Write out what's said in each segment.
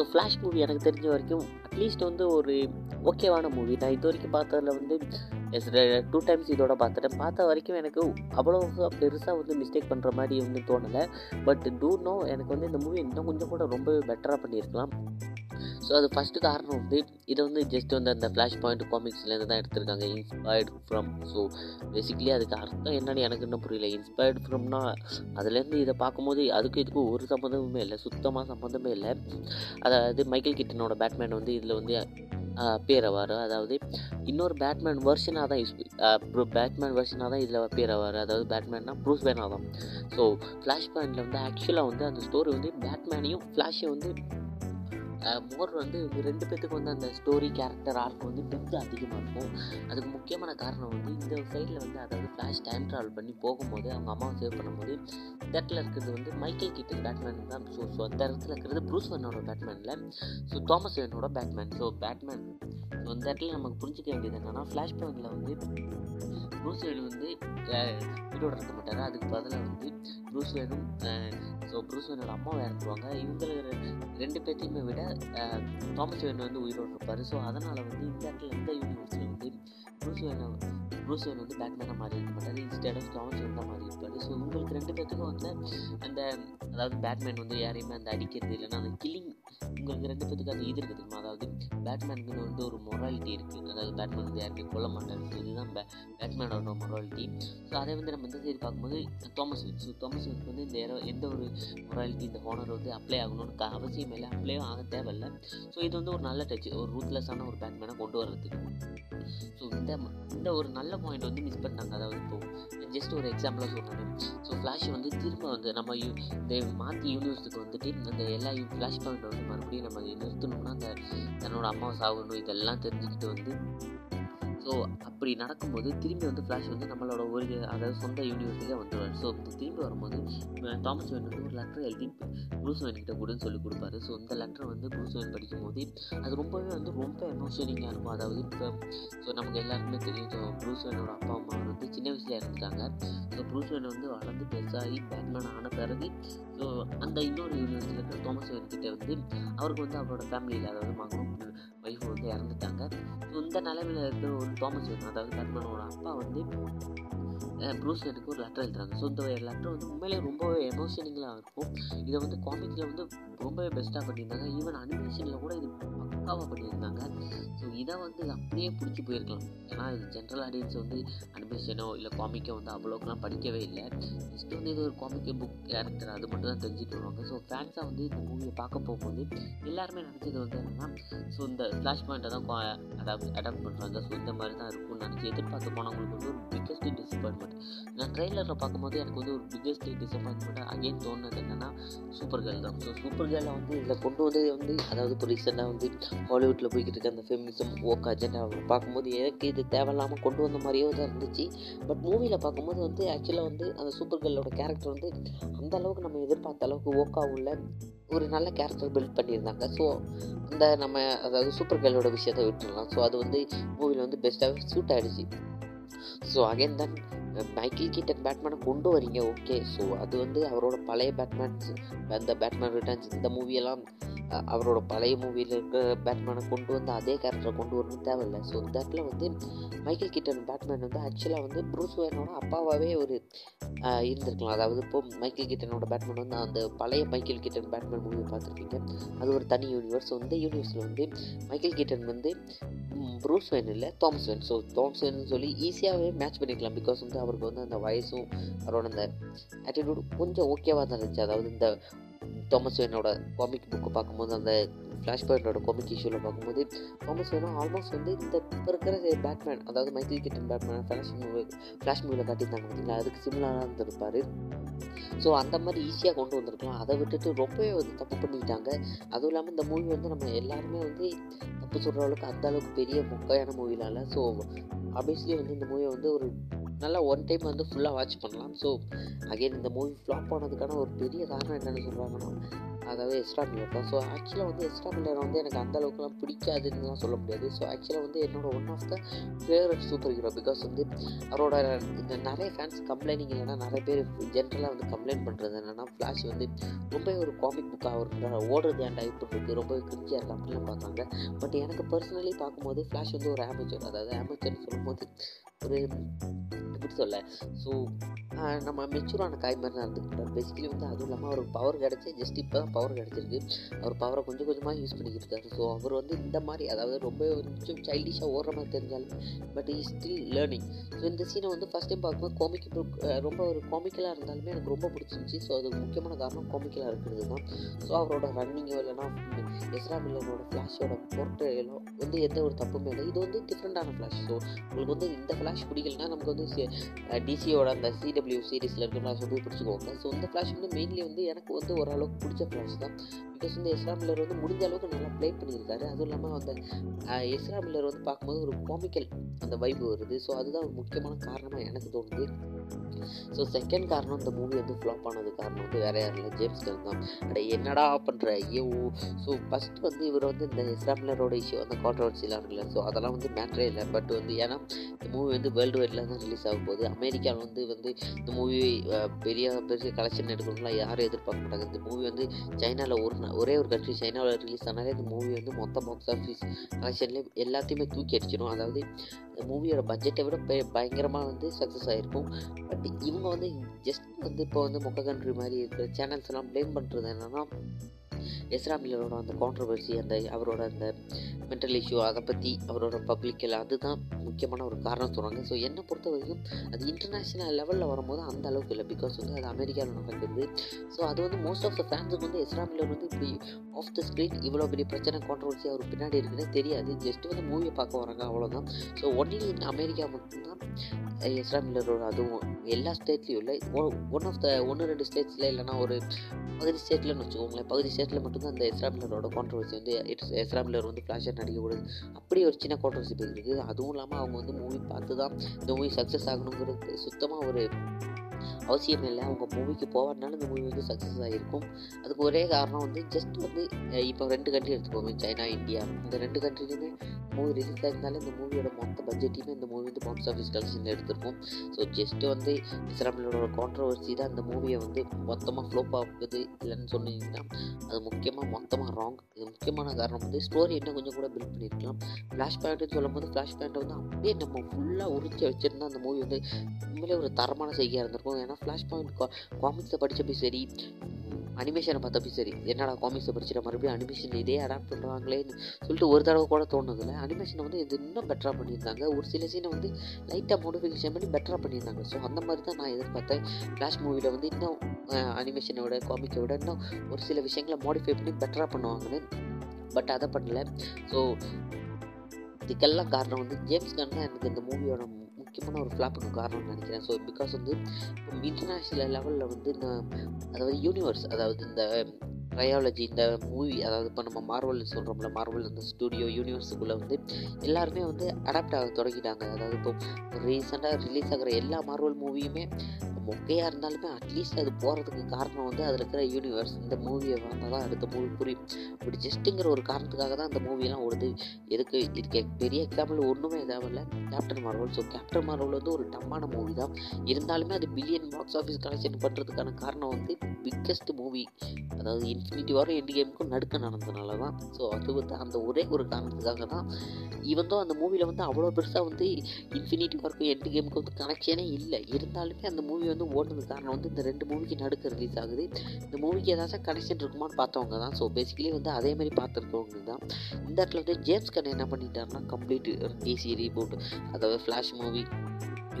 So flash movie எனக்கு தெரிஞ்ச வரைக்கும் அட்லீஸ்ட் வந்து ஒரு ஓகேவான மூவி நான் இது வரைக்கும் பார்த்ததில் வந்து எஸ் டூ டைம்ஸ் இதோட பார்த்துட்டேன். பார்த்த வரைக்கும் எனக்கு அவ்வளோ பெருசாக வந்து மிஸ்டேக் பண்ணுற மாதிரி வந்து தோணலை. பட் டூ நோ எனக்கு வந்து இந்த மூவி இன்னும் கொஞ்சம் கூட ரொம்பவே பெட்டராக பண்ணியிருக்கலாம். ஸோ அது ஃபஸ்ட்டு காரணம் வந்து இதை வந்து ஜஸ்ட் வந்து அந்த ஃப்ளாஷ் பாயிண்ட் காமிக்ஸ்லேருந்து தான் எடுத்திருக்காங்க. இன்ஸ்பயர்டு ஃப்ரம் ஸோ பேசிக்கலி அதுக்கு அர்த்தம் என்னன்னு எனக்கு இன்னும் புரியல. இன்ஸ்பயர்டு ஃப்ரம்னா அதுலேருந்து இதை பார்க்கும்போது அதுக்கு இதுக்கு ஒரு சம்மந்தமுமே இல்லை. சுத்தமாக சம்மந்தமே இல்லை. அதாவது மைக்கேல் கிட்டனோட பேட்மேன் வந்து இதில் வந்து பேர் ஆவார் அதாவது இன்னொரு பேட்மேன் வெர்ஷனாக தான் யூஸ் பேட்மேன் வெர்ஷனாக தான் இதில் பேர் ஆவார் அதாவது பேட்மேன்னா ப்ரூஸ் பேனாக தான். ஸோ ஃப்ளாஷ் பாயிண்டில் வந்து ஆக்சுவலாக வந்து அந்த ஸ்டோரி வந்து பேட்மேனையும் ஃப்ளாஷையும் வந்து மோர் வந்து இவங்க ரெண்டு பேத்துக்கு வந்து அந்த ஸ்டோரி கேரக்டர் ஆர்க் வந்து டெப்த் அதிகமாக இருக்கும். அதுக்கு முக்கியமான காரணம் வந்து இந்த சைடில் வந்து அதாவது ஃப்ளாஷ் டைம் ட்ராவல் பண்ணி போகும்போது அவங்க அம்மாவை சேவ் பண்ணும்போது இந்த இடத்துல இருக்கிறது வந்து மைக்கேல் கிட்டன் பேட்மேன் தான் ஸோ ஸோ அந்த இடத்துல இருக்கிறது ப்ரூஸ் வேனோட பேட்மேனில் ஸோ தாமஸ் வேனோட பேட்மேன் ஸோ பேட்மேன் ஸோ இந்த இடத்துல நமக்கு புரிஞ்சிக்க வேண்டியது என்னென்னா ஃப்ளாஷ் பாயிண்டில் வந்து ப்ரூஸ் வேன் வந்து உயிரோடு இருக்க மாட்டார். அதுக்கு பதிலாக வந்து ப்ரூஸ் வேனும் ஸோ ப்ரூஸ் வேனோட அம்மாவை இறந்துருவாங்க. இவங்க ரெண்டு பேர்த்தையுமே விட தாமஸ் வேன் வந்து உயிரோடு இருப்பார். ஸோ அதனால் வந்து இந்த இடத்துல இந்த யூனிவர்ஸில் வந்து ப்ரூஸ் வேனை ப்ரூஸ் வேன் வந்து பேட்மேனாக மாறி இருக்க. மாட்டார் இன்ஸ்டெட் ஆஃப் தாமஸ் வேன் தான் மாறி இருப்பார் ஸோ உங்களுக்கு ரெண்டு பேர்த்துக்கும் வந்து அந்த அதாவது பேட்மேன் வந்து யாரையுமே அந்த அடிக்கிறது இல்லைன்னா அந்த கில்லிங் உங்களுக்கு ரெண்டு பேத்துக்கு அந்த இது இருக்குது அதாவது பேட்மேனுக்குன்னு வந்து ஒரு மொராலிட்டி இருக்குது அதாவது பேட்மேன் வந்து யாருமே கொல்ல மாட்டார். இதுதான் பே பேட்மேனோட மொராலிட்டி ஸோ அதை வந்து நம்ம இந்த சைடு பார்க்கும்போது தாமஸ் வின் ஸோ தாமஸ் வினுக்கு வந்து இந்த எந்த ஒரு மொராலிட்டி இந்த ஹோனர் வந்து அப்ளை ஆகணும்னு அவசியம் இல்லை. அப்ளையும் ஆக தேவையில்லை. ஸோ இது வந்து ஒரு நல்ல டச் ஒரு ரூத்லெஸ்ஸான ஒரு பேட்மேனை கொண்டு வர்றதுக்கு. ஸோ இந்த இந்த ஒரு நல்ல பாயிண்ட் வந்து மிஸ் பண்ணாங்க அதாவது இப்போ ஜஸ்ட் ஒரு எக்ஸாம்பிளாக சொல்கிறேன் ஸோ ஃப்ளாஷ் வந்து திரும்ப வந்து நம்ம யூ இந்த மாற்றி யூனிவர்ஸுக்கு வந்துட்டு அந்த எல்லா ஃப்ளாஷ் பாயிண்ட் வந்து மறுபடியும் நம்ம நிறுத்தணும்னா அந்த தன்னோட அம்மாவை சாகணும் இதெல்லாம் தெரிஞ்சுக்கிட்டு வந்து ஸோ அப்படி நடக்கும்போது திரும்பி வந்து ஃப்ளாஷ் வந்து நம்மளோட ஒரு அதாவது சொந்த யூனிவர்சிட்டியே வந்துடுவார் ஸோ இந்த திரும்பி வரும்போது தாமஸ் வேன் வந்து ஒரு லெட்டர் எழுதி ப்ரூஸ் வேன் கிட்ட சொல்லி கொடுப்பாரு. ஸோ இந்த லெட்டர் வந்து ப்ரூஸ் வேன் படிக்கும்போது அது ரொம்பவே வந்து ரொம்ப எமோஷனிங்காக இருக்கும். அதாவது இப்போ ஸோ நமக்கு எல்லாருக்குமே தெரியும். ஸோ ப்ரூஸ் வேனோட அப்பா அம்மா வந்து சின்ன வயசுல இறந்துட்டாங்க. ஸோ ப்ரூஸ் வேன் வந்து வளர்ந்து பெருசாகி பேட்மேன் ஆன பிறகு ஸோ அந்த இன்னொரு யூனிவர்சிட்டியில் இருக்கிற தாமஸ் வேன் கிட்டே வந்து அவருக்கு வந்து அவரோட ஃபேமிலியில் அதாவது மகனும் ஒய்ஃப் வந்து இறந்துட்டாங்க. இந்த நிலவில் இருக்கிற ஒரு தோமஸ் அதாவது பேட்மேனோட அப்பா வந்து ப்ரூஸ் வேனுக்கு ஒரு லெட்டர் எழுதுறாங்க. ஸோ இந்த லெட்டர் வந்து உண்மையிலே ரொம்பவே எமோஷனிங்களாக இருக்கும். இதை வந்து காமிக்கில் வந்து ரொம்பவே பெஸ்ட்டாக பண்ணியிருந்தாங்க. ஈவன் அனிமேஷனில் கூட இது பக்காவாக பண்ணியிருந்தாங்க. ஸோ இதை வந்து அப்படியே பிடிச்சி போயிருக்கலாம். ஏன்னா இது ஜென்ரல் ஆடியன்ஸ் வந்து அனிமேஷனோ இல்லை காமிக்கோ வந்து அவ்வளோக்கெல்லாம் படிக்கவே இல்லை. ஜஸ்ட் வந்து இது ஒரு காமிக் புக் கேரக்டர் அது மட்டும் தான் தெரிஞ்சுட்டு வருவாங்க. ஸோ ஃபேன்ஸாக வந்து இந்த மூவியை பார்க்க போகும்போது எல்லாருமே நினச்சது வந்து என்னென்னா ஸோ இந்த ஃப்ளாஷ் பாயிண்ட்டை தான் அடாப்ட் அடாப்ட் பண்ணுறாங்க ஸோ இந்த மாதிரி எதிர்பார்த்து போனவங்களுக்கு வந்து ஒரு பிக்கஸ்ட் டிசப்பாயின்மெண்ட் நான் ட்ரெய்லரில் பார்க்கும்போது எனக்கு வந்து ஒரு பிக்கஸ்ட் டிசப்பாயின்மெண்ட்டாக அகெயின் தோணுது என்னென்னா சூப்பர் கேர்ள் தான். ஸோ சூப்பர் கேர்ளை வந்து இதில் கொண்டு வந்து வந்து அதாவது இப்போ ரீசெண்டாக வந்து ஹாலிவுட்டில் போய்கிட்டு இருக்க அந்த ஃபெமினிசம் ஓக் அஜெண்டா பார்க்கும்போது எனக்கு இது தேவையில்லாமல் கொண்டு வந்த மாதிரியோ தான் இருந்துச்சு. பட் மூவியில் பார்க்கும்போது வந்து ஆக்சுவலாக வந்து அந்த சூப்பர் கேர்ளோட கேரக்டர் வந்து அந்த அளவுக்கு நம்ம எதிர்பார்த்த அளவுக்கு ஓக்கா உள்ள ஒரு நல்ல கேரக்டர் பில்ட் பண்ணியிருந்தாங்க. ஸோ அந்த நம்ம அதாவது சூப்பர் கேர்ளோட விஷயத்தை விட்டுறலாம் ஸோ அது வந்து மூவியில் வந்து பெஸ்ட்டாகவே சூட் ஆகிடுச்சு ஸோ அகைன் தான் மைக்கேல் கீட்டன் பேட்மேனை கொண்டு வரீங்க ஓகே ஸோ அது வந்து அவரோட பழைய பேட்மேன்ஸ் அந்த பேட்மேன் ரிட்டர்ன்ஸ் இந்த மூவியெல்லாம் அவரோட பழைய மூவியில் இருக்கிற பேட்மேனை கொண்டு வந்து அதே கேரக்டரை கொண்டு வரணும் தேவையில்லை. ஸோ இந்த இடத்துல வந்து மைக்கேல் கீட்டன் பேட்மேன் வந்து ஆக்சுவலாக வந்து ப்ரூஸ் வேனோட அப்பாவாகவே ஒரு இருந்திருக்கலாம். அதாவது இப்போ மைக்கேல் கீட்டனோட பேட்மேன் வந்து அந்த பழைய மைக்கேல் கீட்டன் பேட்மேன் மூவி பார்த்துருக்கீங்க அது ஒரு தனி யூனிவர்ஸ் இந்த யூனிவர்ஸில் வந்து மைக்கேல் கீட்டன் வந்து ப்ரூஸ் வேன் இல்லை Thomas Wayne so Thomas Wayne சொல்லி ஈஸியாகவே மேட்ச் பண்ணிக்கலாம். பிகாஸ் வந்து அவருக்கு வந்து அந்த வயசும் அவரோட அந்த ஆட்டிடியூட் கொஞ்சம் ஓகேவாக தான் இருந்துச்சு. அதாவது இந்த தாமஸ் வேனோட காமிக் புக்கை பார்க்கும்போது அந்த ஃப்ளாஷ் பாயிண்டோட காமிக் இஷ்யூவில் பார்க்கும்போது தாமஸ் வேணும் ஆல்மோஸ்ட் வந்து இந்த இப்போ இருக்கிற பேட்மேன் அதாவது Michael Keaton Batman Flash movie Flash மூவியில் காட்டியிருந்தாங்க பார்த்தீங்களா? அதுக்கு சிமிலராக இருந்திருப்பார். ஸோ அந்த மாதிரி ஈஸியாக கொண்டு வந்திருக்கலாம். அதை விட்டுட்டு ரொம்பவே வந்து தப்பு பண்ணிட்டாங்க. அதுவும் இல்லாமல் இந்த மூவி வந்து நம்ம எல்லாருமே வந்து தப்பு சொல்கிற அளவுக்கு அந்த அளவுக்கு பெரிய மொக்கையான மூவிலாம் இல்லை. ஸோ ஆப்வியஸ்லி வந்து இந்த மூவியை வந்து ஒரு நல்லா ஒன் டைம் வந்து ஃபுல்லாக வாட்ச் பண்ணலாம். ஸோ அகைன் இந்த மூவி ஃப்ளாப் ஆனதுக்கான ஒரு பெரிய காரணம் என்னென்னு சொல்கிறாங்கன்னா அதாவது எக்ஸ்ட்ரா மில்லர் தான். ஸோ ஆக்சுவலாக வந்து எஸ்ட்ரா மில்லர் வந்து எனக்கு அந்த அளவுக்குலாம் பிடிக்காதுன்னு தான் சொல்ல முடியாது. ஸோ ஆக்சுவலாக வந்து என்னோட one of the favourite superhero because வந்து அவரோட இந்த நிறைய ஃபேன்ஸ் கம்ப்ளைனிங் இல்லைன்னா நிறைய பேர் ஜென்ரலாக வந்து கம்ப்ளைண்ட் பண்ணுறது என்னென்னா ஃப்ளாஷ் வந்து ரொம்ப ஒரு காமிக் புக்காக ஒரு ஓடுறது ஏன் டைப் இருக்குது ரொம்ப கிரிஞ்சியாக இருக்குது அப்படிலாம் பார்க்குறாங்க பட் எனக்கு பர்சனலி பார்க்கும்போது ஃப்ளாஷ் வந்து ஒரு ஆமேச்சர் அதாவது ஆமேச்சர்னு சொல்லும்போது ஒரு எப்படி சொல்ல? ஸோ நம்ம மெச்சூரான காய் மாதிரி தான் இருந்துக்கிட்டார் பேசிக்கலி வந்து அதுவும் இல்லாமல் அவருக்கு பவர் கிடச்சி ஜஸ்ட் இப்போ தான் பவர் கிடச்சிருக்கு. அவர் பவரை கொஞ்சம் கொஞ்சமாக யூஸ் பண்ணிக்கிட்டு இருக்காரு. ஸோ அவர் வந்து இந்த மாதிரி அதாவது ரொம்ப கொஞ்சம் சைல்டிஷாக ஓடுற மாதிரி தெரிஞ்சாலும் but is still learning so இந்த சீனை வந்து ஃபஸ்ட் டைம் பார்க்கும்போது காமிக் ரொம்ப ஒரு காமிக்கலாக இருந்தாலுமே எனக்கு ரொம்ப பிடிச்சிருந்துச்சி. ஸோ அது முக்கியமான காரணம் காமிக்கலாக இருக்கிறது தான். ஸோ அவரோட ரன்னிங்கோ இல்லைனா எஸ்ரா மில்லரோட ஃப்ளாஷோட போர்ட்ரேலோ வந்து எந்த ஒரு தப்புமே இல்லை. இது வந்து டிஃப்ரெண்ட்டான ஃப்ளாஷ் ஸோ உங்களுக்கு வந்து இந்த ஃப்ளாஷ் பிடிக்கலனா நமக்கு வந்து டிசியோட அந்த சிடபிள்யூ சீரீஸில் இருக்கிற ஃப்ளாஷ் வந்து பிடிச்சிக்கோங்க. ஸோ இந்த ஃப்ளாஷ் வந்து மெயின்லி வந்து எனக்கு வந்து ஓரளவுக்கு பிடிச்ச ஃப்ளாஷ் தான். பிகாஸ் வந்து எஸ்ரா மில்லர் வந்து முடிஞ்ச அளவுக்கு நல்லா ப்ளே பண்ணியிருக்காரு. அதுவும் இல்லாமல் அந்த எஸ்ரா மில்லர் வந்து பார்க்கும்போது ஒரு காமிக்கல் அந்த வைப் வருது. ஸோ அதுதான் ஒரு முக்கியமான காரணமாக எனக்கு தோணுது. ஸோ செகண்ட் காரணம் இந்த மூவி வந்து ஃப்ளாப் ஆனது காரணம் வந்து வேறு யாரும் இல்லை. ஜேம்ஸ் கன் தான். அட என்னடா பண்ணுற ஐயோ. ஸோ ஃபஸ்ட் வந்து இவர் வந்து இந்த இஸ்லாமியரோட இஷ்யூ அந்த கான்ட்ரவர்சிலாம் இருக்குல்ல. ஸோ அதெல்லாம் வந்து மேட்ரே இல்லை. பட் வந்து ஏன்னா இந்த மூவி வந்து வேர்ல்டு வைடில் தான் ரிலீஸ் ஆக போகுது. அமெரிக்காவில் வந்து வந்து இந்த மூவி பெரிய பெரிய கலெக்ஷன் எடுக்கணும்லாம் யாரும் எதிர்பார்க்க மாட்டாங்க. இந்த மூவி வந்து சைனாவில் ஒரு ஒரே ஒரு கண்ட்ரி சைனாவில் ரிலீஸ் ஆனாலே இந்த மூவி வந்து மொத்த பாக்ஸ் ஆஃபீஸ் கலெக்ஷன்லேயே எல்லாத்தையுமே தூக்கி அடிச்சிடும். அதாவது இந்த மூவியோட பட்ஜெட்டை விட பயங்கரமாக வந்து சக்ஸஸ் ஆகிருக்கும் பட் இவங்க வந்து ஜஸ்ட் வந்து இப்போ வந்து மொக்க கண்ட்ரி மாதிரி இருக்கிற சேனல்ஸ் எல்லாம் ப்ளேம் பண்ணுறது என்னென்னா எஸ்ரா மில்லரோட அந்த கான்ட்ரவர்சி அந்த அவரோட அந்த மென்டல் இஷ்யூ அதை பற்றி அவரோட பப்ளிக்கில் அதுதான் முக்கியமான ஒரு காரணம் சொல்கிறாங்க ஸோ என்னை பொறுத்த வரைக்கும் அது இன்டர்நேஷ்னல் லெவலில் வரும்போது அந்த அளவுக்கு இல்லை. பிகாஸ் வந்து அது அமெரிக்காவில் நடக்குது ஸோ அது வந்து மோஸ்ட் ஆஃப் த ஃபேன்ஸுக்கு வந்து எஸ்ரா மில்லர் வந்து இப்படி ஆஃப் த ஸ்க்ரீன் இவ்வளோ பெரிய பிரச்சனை கான்ட்ரவர்சி அவர் பின்னாடி இருக்குன்னே தெரியாது. ஜஸ்ட் வந்து மூவியை பார்க்க வராங்க அவ்வளோதான் ஸோ ஒன்லி இன் அமெரிக்கா மட்டும்தான் எஸ்ரா மில்லரோட அதுவும் எல்லா ஸ்டேட்லேயும் இல்லை. ஒன் ஆஃப் த ஒன்று ரெண்டு ஸ்டேட்ஸில் இல்லைனா ஒரு பகுதி ஸ்டேட்லன்னு வச்சுக்கோங்களேன். பகுதி ஸ்டேட் ஸ்டேட்டில் மட்டும்தான் அந்த எஸ்ரா மில்லரோட கான்ட்ரவர்சி வந்து இட்ஸ் எஸ்ரா வந்து ஃப்ளாஷாக நடிக்கக்கூடாது. அப்படி ஒரு சின்ன கான்ட்ரவர்சி போயிருக்கு அதுவும் இல்லாமல் அவங்க வந்து மூவி பார்த்து தான் இந்த மூவி சக்ஸஸ் ஆகணுங்கிறது சுத்தமாக ஒரு அவசியம் இல்லை. அவங்க மூவிக்கு போவாதனால இந்த மூவி வந்து சக்ஸஸ் ஆகிருக்கும் அதுக்கு ஒரே காரணம் வந்து ஜஸ்ட் வந்து இப்போ ரெண்டு கண்ட்ரி எடுத்துக்கோங்க. China India. இந்த ரெண்டு கண்ட்ரிலையுமே மூவி ரிலீஸ் ஆகிருந்தாலும் இந்த மூவியோட மொத்த பட்ஜெட்டையுமே இந்த மூவி வந்து பாக்ஸ் ஆஃபீஸ் கலெக்ஷன் எடுத்திருக்கும். ஸோ ஜஸ்ட்டு வந்து இஸ்லாமிலோட கான்ட்ரவர்சி தான் இந்த மூவியை வந்து மொத்தமாக ஃப்ளோப் ஆகுது இல்லைன்னு சொன்னீங்கன்னா அது முக்கியமாக மொத்தமாக ராங் இது முக்கியமான காரணம் வந்து ஸ்டோரி இன்னும் கொஞ்சம் கூட பில்ட் பண்ணியிருக்கலாம் ஃப்ளாஷ் பாயிண்ட்னு சொல்லும் போது ஃப்ளாஷ் பாயிண்ட்டை வந்து அப்படியே நம்ம ஃபுல்லாக உறிஞ்சி வச்சுருந்தா அந்த மூவி வந்து உண்மையிலே ஒரு தரமான செய்தியாக இருந்திருக்கும். ஏன்னா ஃப்ளாஷ் பாயிண்ட் காமிக்ஸை படித்தப்போ சரி அனிமேஷனை பார்த்தப்பையும் சரி. என்னடா காமிக்ஸை படிச்சுட்டு மறுபடியும் அனிமேஷன் இதே அடாப்ட் பண்ணுறாங்களேன்னு சொல்லிட்டு ஒரு தடவை கூட தோணுதில்ல. அனிமேஷனை வந்து இது இன்னும் பெட்டராக பண்ணியிருந்தாங்க. ஒரு சில சீனை வந்து லைட்டாக மோடிஃபிகேஷன் பண்ணி பெட்டராக பண்ணியிருந்தாங்க. ஸோ அந்த மாதிரி தான் நான் எதிர்பார்த்தேன். ஃப்ளாஷ் மூவியில் வந்து இன்னும் அனிமேஷனை விட காமிக்கை விட இன்னும் ஒரு சில விஷயங்களை மாடிஃபை பண்ணி பெட்டராக பண்ணுவாங்கன்னு பட் அதை பண்ணல. ஸோ இதுக்கெல்லாம் காரணம் வந்து ஜேம்ஸ் கன் தான் எனக்கு இந்த மூவியோட முக்கியமான ஒரு ஃப்ளாப்புக்கு காரணம்னு நினைக்கிறேன். ஸோ பிகாஸ் வந்து இன்டர்நேஷ்னல் லெவலில் வந்து இந்த அதாவது யூனிவர்ஸ் அதாவது இந்த ட்ரையாலஜி இந்த மூவி அதாவது இப்போ நம்ம மார்வல் சொல்கிறோம்ல மார்வல் இந்த ஸ்டூடியோ யூனிவர்ஸுக்குள்ளே வந்து எல்லாருமே வந்து அடாப்ட் ஆக தொடங்கிட்டாங்க. அதாவது இப்போ ரீசெண்டாக ரிலீஸ் ஆகிற எல்லா மார்வல் மூவியுமே மொக்கையாக இருந்தாலுமே அட்லீஸ்ட் அது போகிறதுக்கு காரணம் வந்து அதில் இருக்கிற யூனிவர்ஸ் இந்த மூவியை வந்தால் தான் அடுத்த மூவி புரியும். இப்படி ஜஸ்ட்டுங்கிற ஒரு காரணத்துக்காக தான் அந்த மூவியெல்லாம் ஓடுது. எதுக்கு இதுக்கு பெரிய எக்ஸாம்பிள் ஒன்றுமே தேவையில்ல. Captain Marvel so Captain Marvel வந்து ஒரு டம்மான மூவி தான். இருந்தாலுமே அது பில்லியன் பாக்ஸ் ஆஃபீஸ் கலெக்ஷன் பண்ணுறதுக்கான காரணம் வந்து பிக்கஸ்ட் மூவி அதாவது இன்ஃபினிட்டி வாரம் எண்டு கேமுக்கும் நடுக்க நடந்ததுனால தான். ஸோ அது வந்து அந்த ஒரே ஒரு காரணத்துக்காக தான். ஈவன் அந்த மூவியில் வந்து அவ்வளோ பெருசாக வந்து இன்ஃபினிட்டி வார்க்கும் எண்டு கேமுக்கும் வந்து கனெக்ஷனே இல்லை. இருந்தாலுமே அந்த மூவி வந்து ஓடுனது காரணம் வந்து இந்த ரெண்டு மூவிக்கு நடுக்க ரிலீஸ் ஆகுது. இந்த மூவிக்கு ஏதாச்சும் கனெக்ஷன் இருக்குமான்னு பார்த்தவங்க தான். ஸோ பேசிக்கலி வந்து அதே மாதிரி பார்த்துருக்கவங்க தான். இந்த இடத்துல வந்து ஜேம்ஸ் கன் என்ன பண்ணிட்டாருன்னா கம்ப்ளீட் டிசி ரீபூட் அதாவது ஃப்ளாஷ் மூவி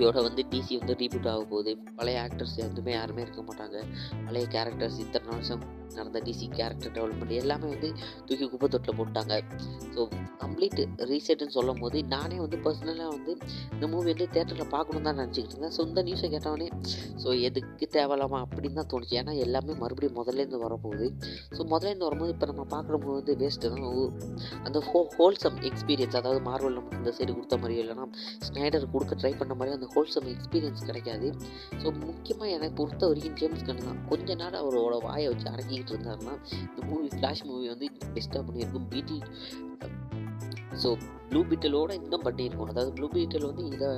இதோட வந்து டிசி வந்து ரீபூட் ஆக போகுது. பழைய ஆக்டர்ஸ் எதுவுமே யாருமே இருக்க மாட்டாங்க. பழைய கேரக்டர்ஸ் இத்தனை வருஷம் நடந்த டிசி கேரக்டர் டெவலப்மெண்ட் எல்லாமே வந்து தூக்கி குப்பை தொட்டில் போட்டாங்க ஸோ கம்ப்ளீட் ரீசெட்னு சொல்லும் போது நானே வந்து பர்சனலாக வந்து இந்த மூவி வந்து தேட்டரில் பார்க்கணும் தான் நினச்சிக்கிட்டு இருந்தேன். ஸோ இந்த நியூஸை கேட்டவொடனே ஸோ எதுக்கு தேவையில்லாமா அப்படின்னு தான் தோணுச்சு. ஏன்னா எல்லாமே மறுபடியும் முதல்லேருந்து வரப்போகுது. ஸோ முதல்லேருந்து வரும்போது இப்போ நம்ம பார்க்குறப்போ வந்து வேஸ்ட்டு தான். அந்த ஹோ ஹோல்சம் எக்ஸ்பீரியன்ஸ் அதாவது மார்வல் நமக்கு இந்த சைடு கொடுத்த மாதிரியோ இல்லைனா ஸ்னைடர் கொடுக்க ட்ரை பண்ண மாதிரி அந்த ஹோல்சம் எக்ஸ்பீரியன்ஸ் கிடைக்காது. ஸோ முக்கியமாக எனக்கு பொறுத்த வரைக்கும் ஜேம்ஸ் கன் தான். கொஞ்ச நாள் அவரோட வாயை வச்சு அடங்கிக்கிட்டு இருந்தாருன்னா இந்த மூவி ஃப்ளாஷ் மூவி வந்து பெஸ்ட்டாக பண்ணியிருக்கும். பிடி ஸோ ப்ளூ பீட்டலோட இன்னும் பண்ணியிருக்கோம். அதாவது ப்ளூ பீட்டல் வந்து இதை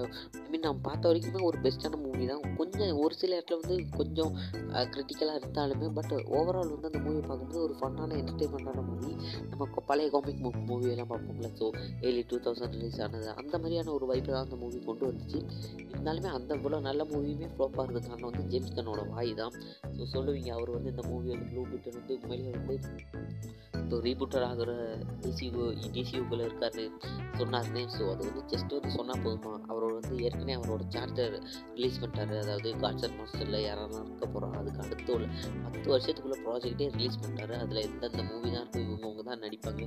ஐ மீன் நான் பார்த்த வரைக்குமே ஒரு பெஸ்ட்டான மூவி மூவி தான் கொஞ்சம் ஒரு சில இடத்துல வந்து கொஞ்சம் கிரிட்டிக்கலாக இருந்தாலுமே பட் ஓவரால் வந்து அந்த மூவி பார்க்கும்போது ஒரு ஃபன்னான என்டர்டெயின்மெண்ட்டான மூவி நம்ம பழைய காமிக் மூவியெல்லாம் பார்ப்போம்ல so early two thousand release ஆனது. அந்த மாதிரியான ஒரு வைப்பை தான் அந்த மூவி கொண்டு வந்துச்சு. இருந்தாலுமே அந்த இவ்வளோ நல்ல மூவியுமே ஃப்ளோப்பாக இருந்தது காரணம் வந்து ஜேம்ஸ் கன்னோட வாய் தான். ஸோ சொல்லுவீங்க அவர் வந்து இந்த மூவி வந்து ப்ளூ பிட்டன் வந்து உண்மையிலேயே வந்து இப்போ ரீபூட்டர் ஆகிற டிசியூ டிசியூக்குள்ளே இருக்காரு சொன்னார்னே ஸோ அது வந்து ஜஸ்ட் வந்து சொன்னால் போதுமா? அவர் வந்து ஏற்கனவே அவரோட சார்ஜர் ரிலீஸ் பண்ணிட்டாரு. அதாவது காட்சர் மாஸ்டரில் யாரெல்லாம் இருக்க போகிறோம் அதுக்கு அடுத்த ஒரு பத்து வருஷத்துக்குள்ள ப்ராஜெக்டே ரிலீஸ் பண்ணிட்டாரு. அதில் எந்தெந்த மூவி தான் இருக்கும் இவங்கவுங்க தான் நடிப்பாங்க.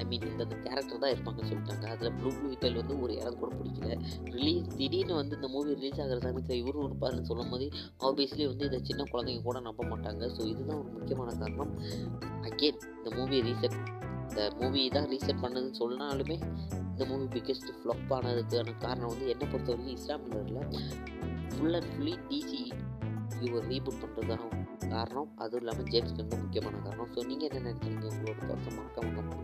ஐ மீன் இந்தந்த கேரக்டர் தான் இருப்பாங்கன்னு சொல்லிட்டாங்க. அதில் ப்ளூ பீட்டல் வந்து ஒரு இடம் கூட பிடிக்கல. ரிலீஸ் திடீர்னு வந்து இந்த மூவி ரிலீஸ் ஆகிற சமயத்தில் இவரும் இருப்பாருன்னு சொல்லும் போது ஆப்வியஸ்லி வந்து இதை சின்ன குழந்தைங்க கூட நம்ப மாட்டாங்க. ஸோ இதுதான் ஒரு முக்கியமான காரணம். அகெயின் இந்த மூவி ரீசெட் இந்த மூவி தான் ரீசெட் பண்ணதுன்னு சொன்னாலுமே இந்த மூவி பிக்கெஸ்ட் ஃப்ளப் ஆனதுக்கான காரணம் வந்து என்னை பொறுத்த வரைக்கும் இஸ்லாம் ஃபுல் அண்ட் ஃபுல்லி டிசி இவர் ரீபூட் பண்ணுறது காரணம் அதுவும் இல்லாமல் ஜேம்ஸ் கன் தான் முக்கியமான காரணம். ஸோ நீங்கள் என்ன நினைக்கிறீங்க? உங்களோட கருத்தை மறக்காம கமெண்ட்